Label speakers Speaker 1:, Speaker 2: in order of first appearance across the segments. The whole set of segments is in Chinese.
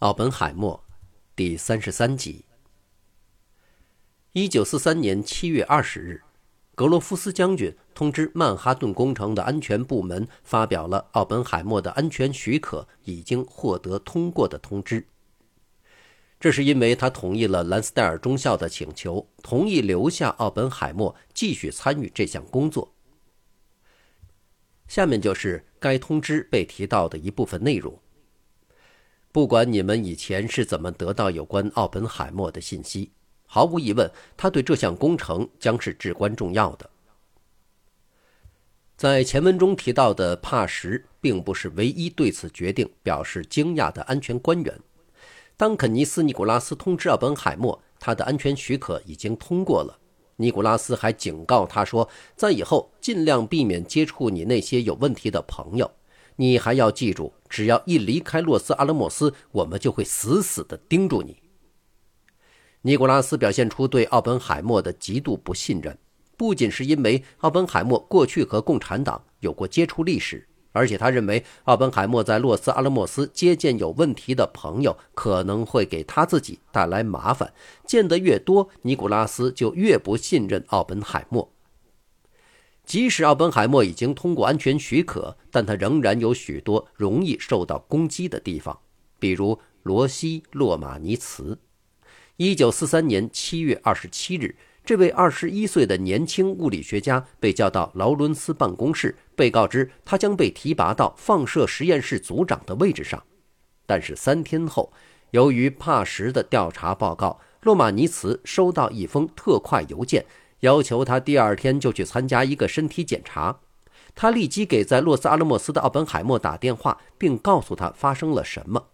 Speaker 1: 奥本海默，第三十三集。一九四三年七月二十日，格罗夫斯将军通知曼哈顿工程的安全部门，发表了奥本海默的安全许可已经获得通过的通知。这是因为他同意了兰斯戴尔中校的请求，同意留下奥本海默继续参与这项工作。下面就是该通知被提到的一部分内容。不管你们以前是怎么得到有关奥本海默的信息，毫无疑问，他对这项工程将是至关重要的。在前文中提到的帕什，并不是唯一对此决定表示惊讶的安全官员。当肯尼斯·尼古拉斯通知奥本海默，他的安全许可已经通过了，尼古拉斯还警告他说，在以后尽量避免接触你那些有问题的朋友。你还要记住，只要一离开洛斯阿拉莫斯，我们就会死死地盯住你。尼古拉斯表现出对奥本海默的极度不信任，不仅是因为奥本海默过去和共产党有过接触历史，而且他认为奥本海默在洛斯阿拉莫斯接见有问题的朋友，可能会给他自己带来麻烦。见得越多，尼古拉斯就越不信任奥本海默。即使奥本海默已经通过安全许可，但他仍然有许多容易受到攻击的地方，比如罗西·洛马尼茨。一九四三年七月二十七日，这位二十一岁的年轻物理学家被叫到劳伦斯办公室，被告知他将被提拔到放射实验室组长的位置上。但是三天后，由于帕什的调查报告，洛马尼茨收到一封特快邮件。要求他第二天就去参加一个身体检查。他立即给在洛斯阿拉莫斯的奥本海默打电话，并告诉他发生了什么。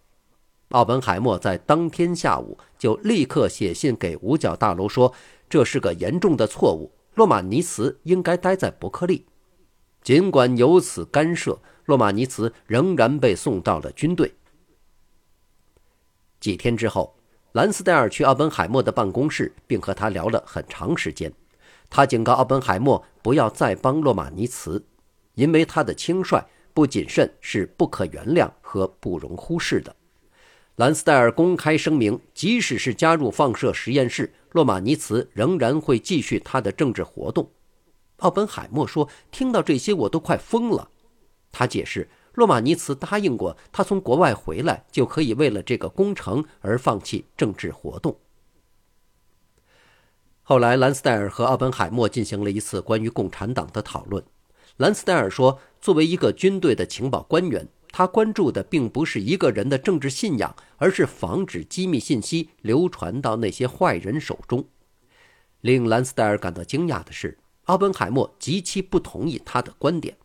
Speaker 1: 奥本海默在当天下午就立刻写信给五角大楼说：“这是个严重的错误，洛马尼茨应该待在伯克利。”尽管有此干涉，洛马尼茨仍然被送到了军队。几天之后，兰斯戴尔去奥本海默的办公室，并和他聊了很长时间。他警告奥本海默不要再帮洛马尼茨，因为他的轻率、不谨慎是不可原谅和不容忽视的。兰斯戴尔公开声明，即使是加入放射实验室，洛马尼茨仍然会继续他的政治活动。奥本海默说：“听到这些，我都快疯了。”他解释，洛马尼茨答应过，他从国外回来就可以为了这个工程而放弃政治活动。后来，兰斯戴尔和奥本海默进行了一次关于共产党的讨论。兰斯戴尔说：“作为一个军队的情报官员，他关注的并不是一个人的政治信仰，而是防止机密信息流传到那些坏人手中。”令兰斯戴尔感到惊讶的是，奥本海默极其不同意他的观点。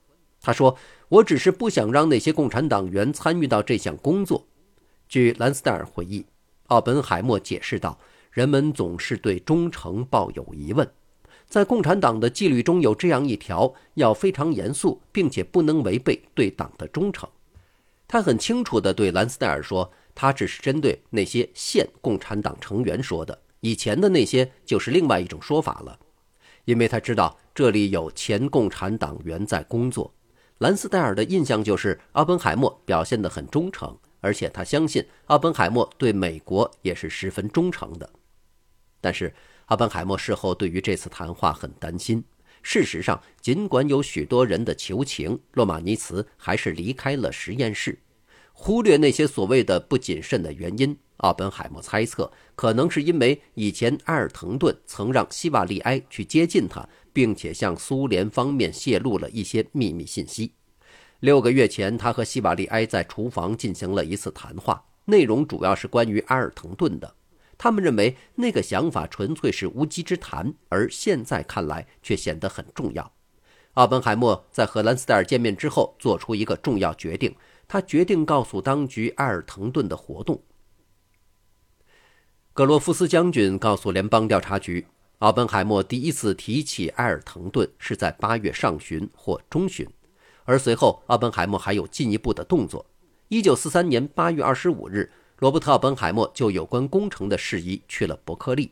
Speaker 1: 他说：“我只是不想让那些共产党员参与到这项工作。”据兰斯戴尔回忆，奥本海默解释道。人们总是对忠诚抱有疑问，在共产党的纪律中有这样一条：要非常严肃，并且不能违背对党的忠诚。他很清楚地对兰斯戴尔说：“他只是针对那些现共产党成员说的，以前的那些就是另外一种说法了。”因为他知道这里有前共产党员在工作。兰斯戴尔的印象就是奥本海默表现得很忠诚，而且他相信奥本海默对美国也是十分忠诚的。但是，阿本海默事后对于这次谈话很担心。事实上，尽管有许多人的求情，洛马尼茨还是离开了实验室。忽略那些所谓的不谨慎的原因，奥本海默猜测，可能是因为以前埃尔滕顿曾让希瓦利埃去接近他，并且向苏联方面泄露了一些秘密信息。六个月前，他和希瓦利埃在厨房进行了一次谈话，内容主要是关于埃尔滕顿的。他们认为那个想法纯粹是无稽之谈，而现在看来却显得很重要。奥本海默在和兰斯戴尔见面之后做出一个重要决定，他决定告诉当局埃尔滕顿的活动。格罗夫斯将军告诉联邦调查局，奥本海默第一次提起埃尔滕顿是在八月上旬或中旬，而随后奥本海默还有进一步的动作。一九四三年八月二十五日。罗伯特·奥本海默就有关工程的事宜去了伯克利。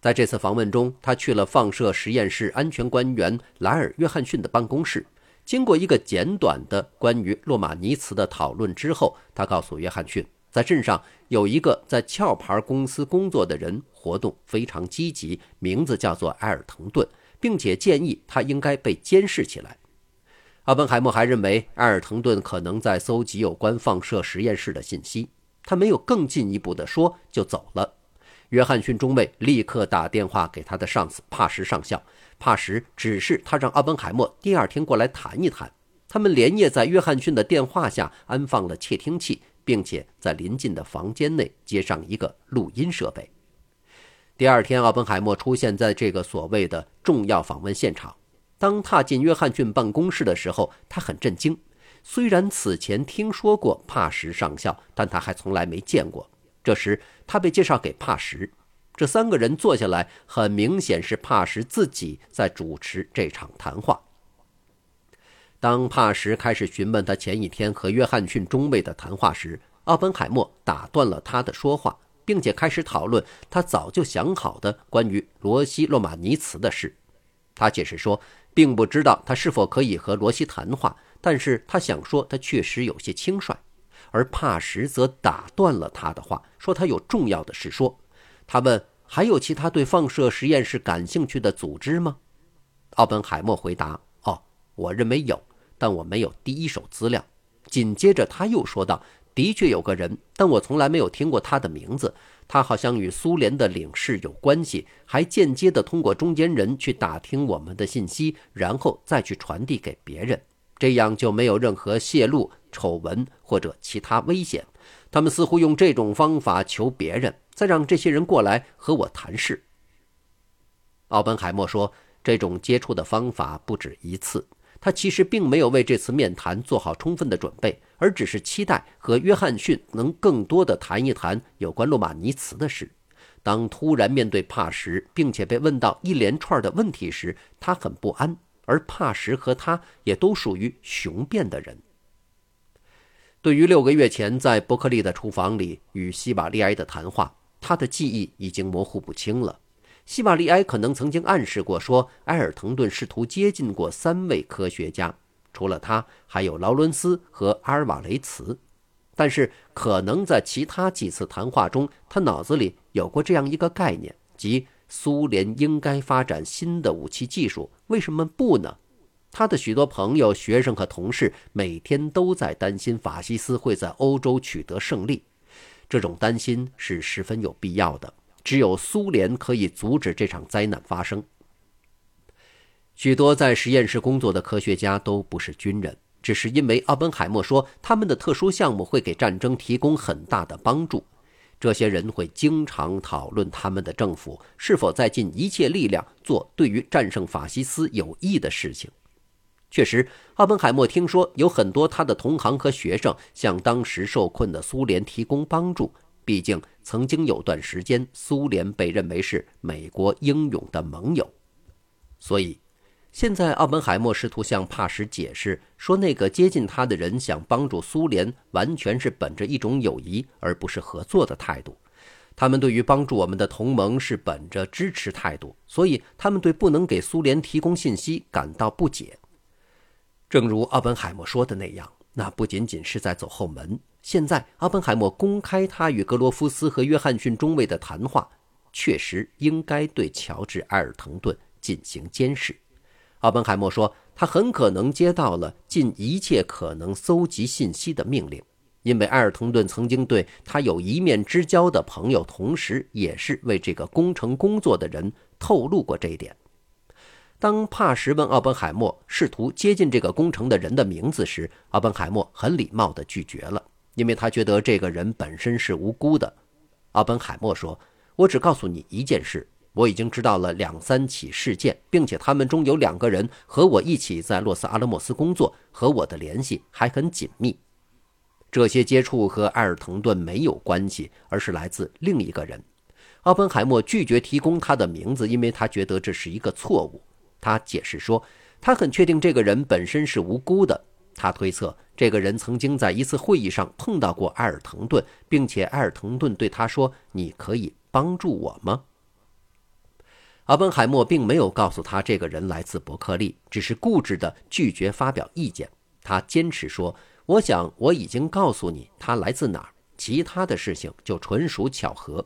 Speaker 1: 在这次访问中，他去了放射实验室安全官员莱尔·约翰逊的办公室。经过一个简短的关于洛马尼茨的讨论之后，他告诉约翰逊，在镇上有一个在壳牌公司工作的人，活动非常积极，名字叫做埃尔滕顿，并且建议他应该被监视起来。奥本海默还认为埃尔滕顿可能在搜集有关放射实验室的信息。他没有更进一步的说，就走了。约翰逊中尉立刻打电话给他的上司帕什上校，帕什指示他让奥本海默第二天过来谈一谈。他们连夜在约翰逊的电话下安放了窃听器，并且在临近的房间内接上一个录音设备。第二天，奥本海默出现在这个所谓的重要访问现场。当踏进约翰逊办公室的时候，他很震惊。虽然此前听说过帕什上校，但他还从来没见过。这时，他被介绍给帕什。这三个人坐下来，很明显是帕什自己在主持这场谈话。当帕什开始询问他前一天和约翰逊中尉的谈话时，奥本海默打断了他的说话，并且开始讨论他早就想好的关于罗西·洛马尼茨的事。他解释说，并不知道他是否可以和罗西谈话。但是他想说，他确实有些轻率，而帕什则打断了他的话，说他有重要的事说。他问：“还有其他对放射实验室感兴趣的组织吗？”奥本海默回答：“哦，我认为有，但我没有第一手资料。”紧接着他又说道：“的确有个人，但我从来没有听过他的名字。他好像与苏联的领事有关系，还间接的通过中间人去打听我们的信息，然后再去传递给别人。”这样就没有任何泄露、丑闻或者其他危险。他们似乎用这种方法求别人，再让这些人过来和我谈事。奥本海默说，这种接触的方法不止一次。他其实并没有为这次面谈做好充分的准备，而只是期待和约翰逊能更多的谈一谈有关洛马尼茨的事。当突然面对帕什，并且被问到一连串的问题时，他很不安。而帕什和他也都属于雄辩的人。对于六个月前在伯克利的厨房里与希瓦利埃的谈话，他的记忆已经模糊不清了。希瓦利埃可能曾经暗示过，说埃尔滕顿试图接近过三位科学家，除了他，还有劳伦斯和阿尔瓦雷茨。但是，可能在其他几次谈话中，他脑子里有过这样一个概念，即。苏联应该发展新的武器技术，为什么不呢？他的许多朋友、学生和同事每天都在担心法西斯会在欧洲取得胜利，这种担心是十分有必要的。只有苏联可以阻止这场灾难发生。许多在实验室工作的科学家都不是军人，只是因为奥本海默说他们的特殊项目会给战争提供很大的帮助。这些人会经常讨论他们的政府是否在尽一切力量做对于战胜法西斯有益的事情。确实，奥本海默听说有很多他的同行和学生向当时受困的苏联提供帮助。毕竟，曾经有段时间，苏联被认为是美国英勇的盟友，所以。现在，奥本海默试图向帕什解释说，那个接近他的人想帮助苏联，完全是本着一种友谊而不是合作的态度。他们对于帮助我们的同盟是本着支持态度，所以他们对不能给苏联提供信息感到不解。正如奥本海默说的那样，那不仅仅是在走后门。现在，奥本海默公开他与格罗夫斯和约翰逊中尉的谈话，确实应该对乔治·埃尔滕顿进行监视。奥本海默说，他很可能接到了尽一切可能搜集信息的命令，因为埃尔通顿曾经对他有一面之交的朋友，同时也是为这个工程工作的人透露过这一点。当帕什问奥本海默试图接近这个工程的人的名字时，奥本海默很礼貌地拒绝了，因为他觉得这个人本身是无辜的。奥本海默说：“我只告诉你一件事。”我已经知道了两三起事件，并且他们中有两个人和我一起在洛斯阿拉莫斯工作，和我的联系还很紧密。这些接触和埃尔滕顿没有关系，而是来自另一个人。奥本海默拒绝提供他的名字，因为他觉得这是一个错误。他解释说，他很确定这个人本身是无辜的。他推测这个人曾经在一次会议上碰到过埃尔滕顿，并且埃尔滕顿对他说：“你可以帮助我吗？”阿本海默并没有告诉他这个人来自伯克利，只是固执地拒绝发表意见。他坚持说：“我想我已经告诉你他来自哪儿。”其他的事情就纯属巧合。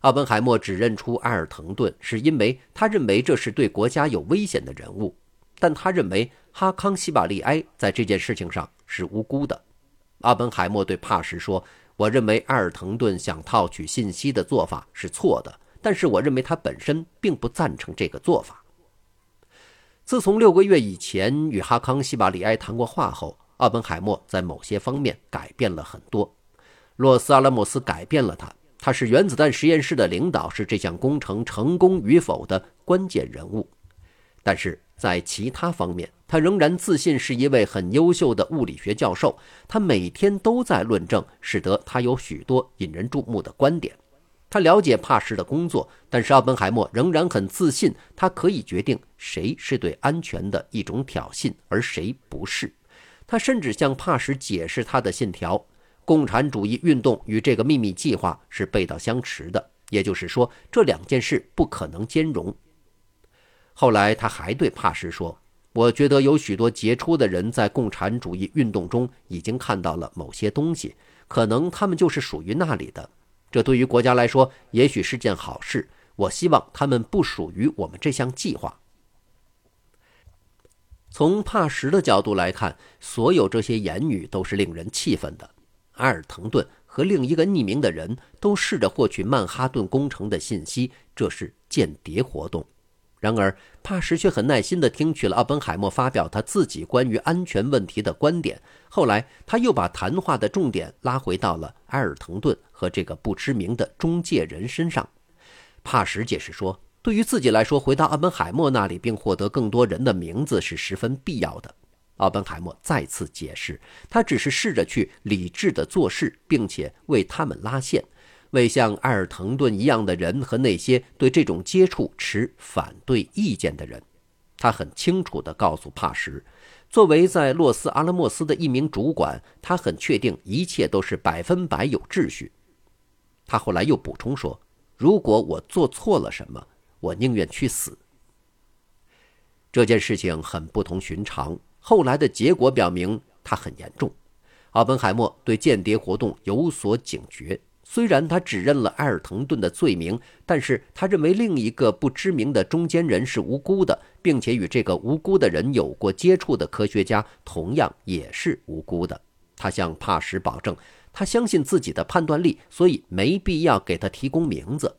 Speaker 1: 奥本海默只认出埃尔滕顿，是因为他认为这是对国家有危险的人物，但他认为哈康西瓦利埃在这件事情上是无辜的。奥本海默对帕什说：“我认为埃尔滕顿想套取信息的做法是错的，但是我认为他本身并不赞成这个做法。”自从六个月以前与哈康西瓦里埃谈过话后，奥本海默在某些方面改变了很多。洛斯阿拉莫斯改变了他。他是原子弹实验室的领导，是这项工程成功与否的关键人物。但是在其他方面，他仍然自信是一位很优秀的物理学教授。他每天都在论证，使得他有许多引人注目的观点。他了解帕什的工作，但是奥本海默仍然很自信，他可以决定谁是对安全的一种挑衅，而谁不是。他甚至向帕什解释他的信条。共产主义运动与这个秘密计划是背道相驰的，也就是说，这两件事不可能兼容。后来，他还对帕什说：“我觉得有许多杰出的人在共产主义运动中已经看到了某些东西，可能他们就是属于那里的。这对于国家来说，也许是件好事。我希望他们不属于我们这项计划。”从帕什的角度来看，所有这些言语都是令人气愤的。埃尔滕顿和另一个匿名的人都试着获取曼哈顿工程的信息，这是间谍活动。然而，帕什却很耐心地听取了奥本海默发表他自己关于安全问题的观点。后来，他又把谈话的重点拉回到了埃尔滕顿和这个不知名的中介人身上。帕什解释说，对于自己来说，回到奥本海默那里并获得更多人的名字是十分必要的。奥本海默再次解释，他只是试着去理智地做事，并且为他们拉线，为像埃尔滕顿一样的人和那些对这种接触持反对意见的人。他很清楚地告诉帕什，作为在洛斯阿拉莫斯的一名主管，他很确定一切都是百分百有秩序。他后来又补充说：“如果我做错了什么，我宁愿去死。”这件事情很不同寻常。后来的结果表明，他很严重。奥本海默对间谍活动有所警觉。虽然他指认了埃尔滕顿的罪名，但是他认为另一个不知名的中间人是无辜的，并且与这个无辜的人有过接触的科学家同样也是无辜的。他向帕什保证，他相信自己的判断力，所以没必要给他提供名字。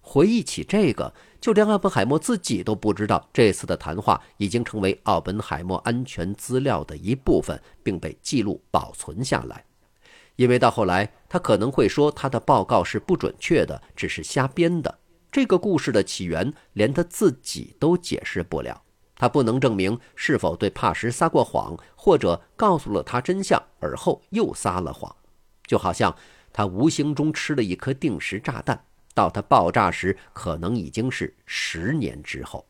Speaker 1: 回忆起这个，就连奥本海默自己都不知道，这次的谈话已经成为奥本海默安全资料的一部分，并被记录保存下来。因为到后来，他可能会说他的报告是不准确的，只是瞎编的。这个故事的起源，连他自己都解释不了。他不能证明是否对帕什撒过谎，或者告诉了他真相，而后又撒了谎，就好像他无形中吃了一颗定时炸弹。到他爆炸时，可能已经是十年之后。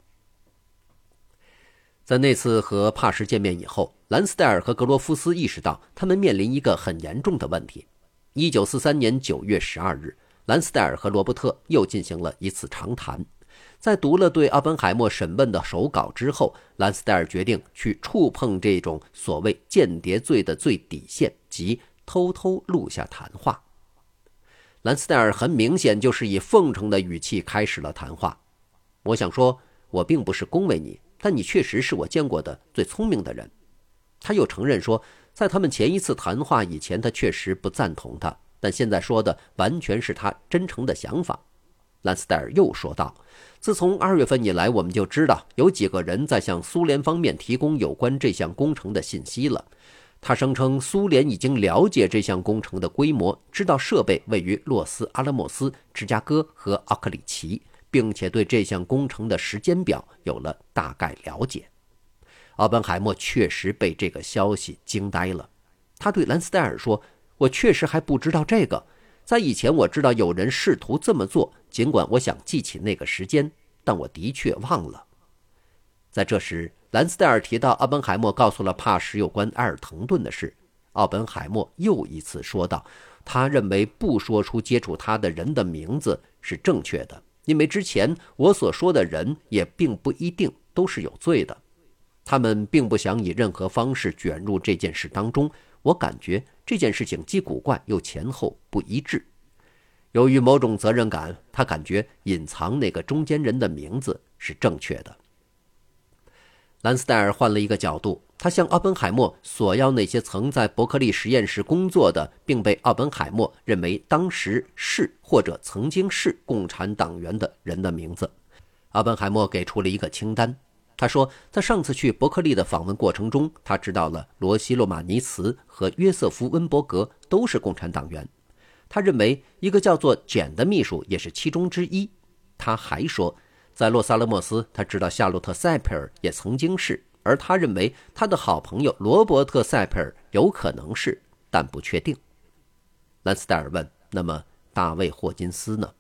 Speaker 1: 在那次和帕什见面以后，兰斯戴尔和格罗夫斯意识到他们面临一个很严重的问题。一九四三年九月十二日，兰斯戴尔和罗伯特又进行了一次长谈。在读了对奥本海默审问的手稿之后，兰斯戴尔决定去触碰这种所谓间谍罪的最底线，即偷偷录下谈话。兰斯戴尔很明显就是以奉承的语气开始了谈话。我想说，我并不是恭维你，但你确实是我见过的最聪明的人。他又承认说，在他们前一次谈话以前，他确实不赞同他，但现在说的完全是他真诚的想法。兰斯戴尔又说道：“自从二月份以来，我们就知道有几个人在向苏联方面提供有关这项工程的信息了。”他声称，苏联已经了解这项工程的规模，知道设备位于洛斯阿拉莫斯、芝加哥和奥克里奇，并且对这项工程的时间表有了大概了解。奥本海默确实被这个消息惊呆了。他对兰斯戴尔说：“我确实还不知道这个。在以前，我知道有人试图这么做，尽管我想记起那个时间，但我的确忘了。”在这时。兰斯戴尔提到，奥本海默告诉了帕什有关埃尔滕顿的事。奥本海默又一次说道：“他认为不说出接触他的人的名字是正确的，因为之前我所说的人也并不一定都是有罪的。他们并不想以任何方式卷入这件事当中。我感觉这件事情既古怪又前后不一致。由于某种责任感，他感觉隐藏那个中间人的名字是正确的。兰斯戴尔换了一个角度，他向奥本海默索要那些曾在伯克利实验室工作的，并被奥本海默认为当时是或者曾经是共产党员的人的名字。奥本海默给出了一个清单。他说，在上次去伯克利的访问过程中，他知道了罗西·洛马尼茨和约瑟夫·温伯格都是共产党员。他认为一个叫做简的秘书也是其中之一。他还说，在洛萨勒莫斯，他知道夏洛特·塞佩尔也曾经是，而他认为他的好朋友罗伯特·塞佩尔有可能是，但不确定。兰斯戴尔问：“那么大卫·霍金斯呢？”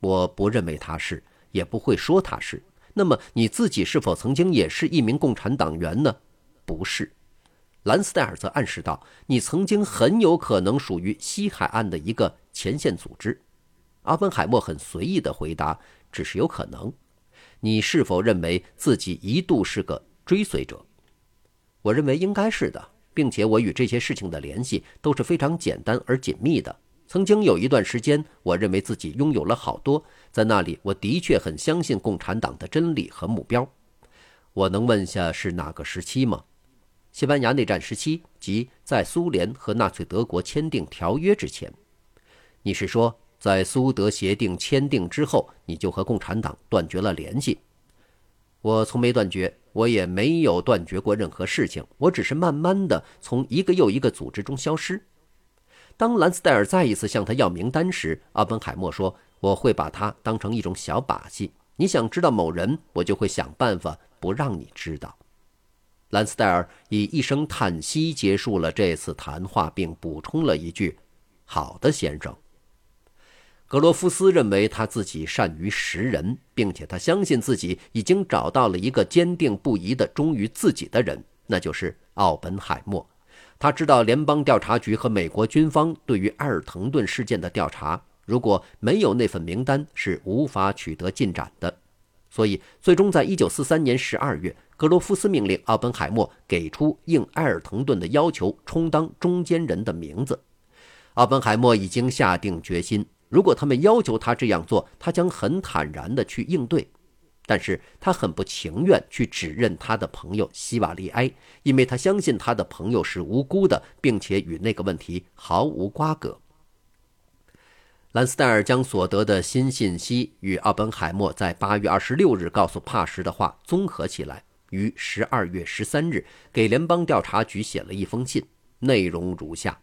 Speaker 1: 我不认为他是，也不会说他是。那么你自己是否曾经也是一名共产党员呢？不是。兰斯戴尔则暗示道：“你曾经很有可能属于西海岸的一个前线组织。”阿本海默很随意地回答：“只是有可能。”你是否认为自己一度是个追随者？我认为应该是的，并且我与这些事情的联系都是非常简单而紧密的。曾经有一段时间，我认为自己拥有了好多，在那里我的确很相信共产党的真理和目标。我能问下是哪个时期吗？西班牙内战时期，即在苏联和纳粹德国签订条约之前。你是说，在苏德协定签订之后，你就和共产党断绝了联系？我从没断绝，我也没有断绝过任何事情。我只是慢慢的从一个又一个组织中消失。当兰斯戴尔再一次向他要名单时，阿本海默说：“我会把它当成一种小把戏。你想知道某人，我就会想办法不让你知道。”兰斯戴尔以一声叹息结束了这次谈话，并补充了一句：“好的，先生。”格罗夫斯认为他自己善于识人，并且他相信自己已经找到了一个坚定不移的忠于自己的人，那就是奥本海默。他知道联邦调查局和美国军方对于埃尔滕顿事件的调查，如果没有那份名单，是无法取得进展的。所以，最终在一九四三年十二月。格罗夫斯命令奥本海默给出应埃尔滕顿的要求，充当中间人的名字。奥本海默已经下定决心，如果他们要求他这样做，他将很坦然地去应对。但是他很不情愿去指认他的朋友希瓦利埃，因为他相信他的朋友是无辜的，并且与那个问题毫无瓜葛。兰斯戴尔将所得的新信息与奥本海默在8月26日告诉帕什的话综合起来。于十二月十三日给联邦调查局写了一封信，内容如下：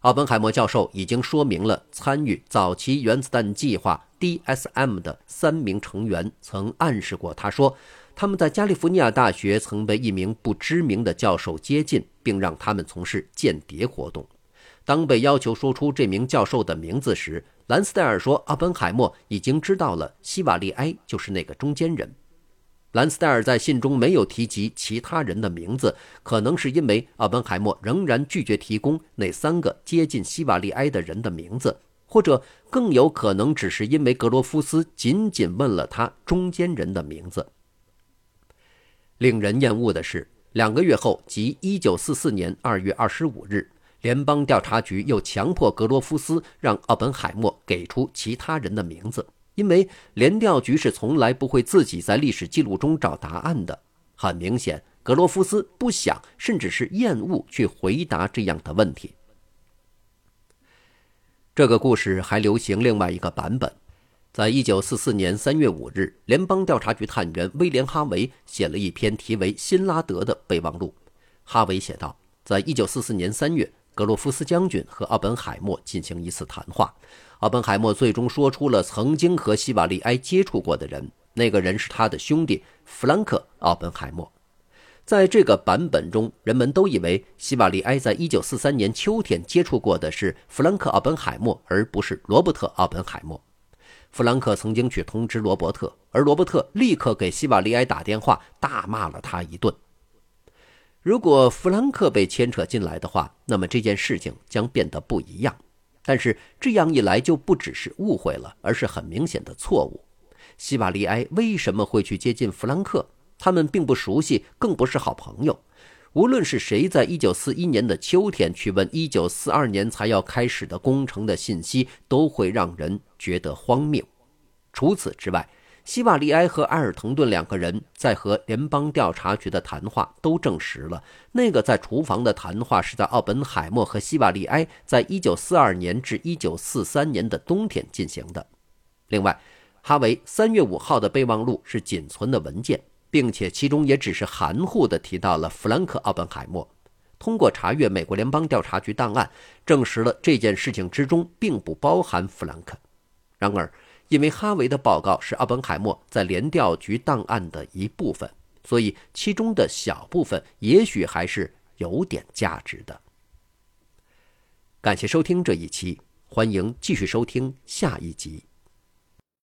Speaker 1: 奥本海默教授已经说明了参与早期原子弹计划 DSM 的三名成员曾暗示过他说，他们在加利福尼亚大学曾被一名不知名的教授接近，并让他们从事间谍活动。当被要求说出这名教授的名字时，兰斯戴尔说，奥本海默已经知道了希瓦利埃就是那个中间人。兰斯戴尔在信中没有提及其他人的名字，可能是因为奥本海默仍然拒绝提供那三个接近希瓦利埃的人的名字，或者更有可能只是因为格罗夫斯仅仅问了他中间人的名字。令人厌恶的是，两个月后，即1944年2月25日，联邦调查局又强迫格罗夫斯让奥本海默给出其他人的名字。因为联调局是从来不会自己在历史记录中找答案的。很明显，格罗夫斯不想，甚至是厌恶去回答这样的问题。这个故事还流行另外一个版本。在一九四四年三月五日，联邦调查局探员威廉·哈维写了一篇题为《辛拉德》的备忘录。哈维写道：“在一九四四年三月，格罗夫斯将军和奥本海默进行一次谈话。”奥本海默最终说出了曾经和希瓦利埃接触过的人，那个人是他的兄弟弗兰克·奥本海默。在这个版本中，人们都以为希瓦利埃在1943年秋天接触过的是弗兰克·奥本海默，而不是罗伯特·奥本海默。弗兰克曾经去通知罗伯特，而罗伯特立刻给希瓦利埃打电话，大骂了他一顿。如果弗兰克被牵扯进来的话，那么这件事情将变得不一样。但是这样一来就不只是误会了，而是很明显的错误。希瓦利埃为什么会去接近弗兰克？他们并不熟悉，更不是好朋友。无论是谁在1941年的秋天去问1942年才要开始的工程的信息，都会让人觉得荒谬。除此之外，希瓦利埃和埃尔滕顿两个人在和联邦调查局的谈话都证实了，那个在厨房的谈话是在奥本海默和希瓦利埃在一九四二年至一九四三年的冬天进行的。另外，哈维三月五号的备忘录是仅存的文件，并且其中也只是含糊地提到了弗兰克·奥本海默。通过查阅美国联邦调查局档案，证实了这件事情之中并不包含弗兰克。然而，因为哈维的报告是奥本海默在联调局档案的一部分，所以其中的小部分也许还是有点价值的。感谢收听这一期，欢迎继续收听下一集。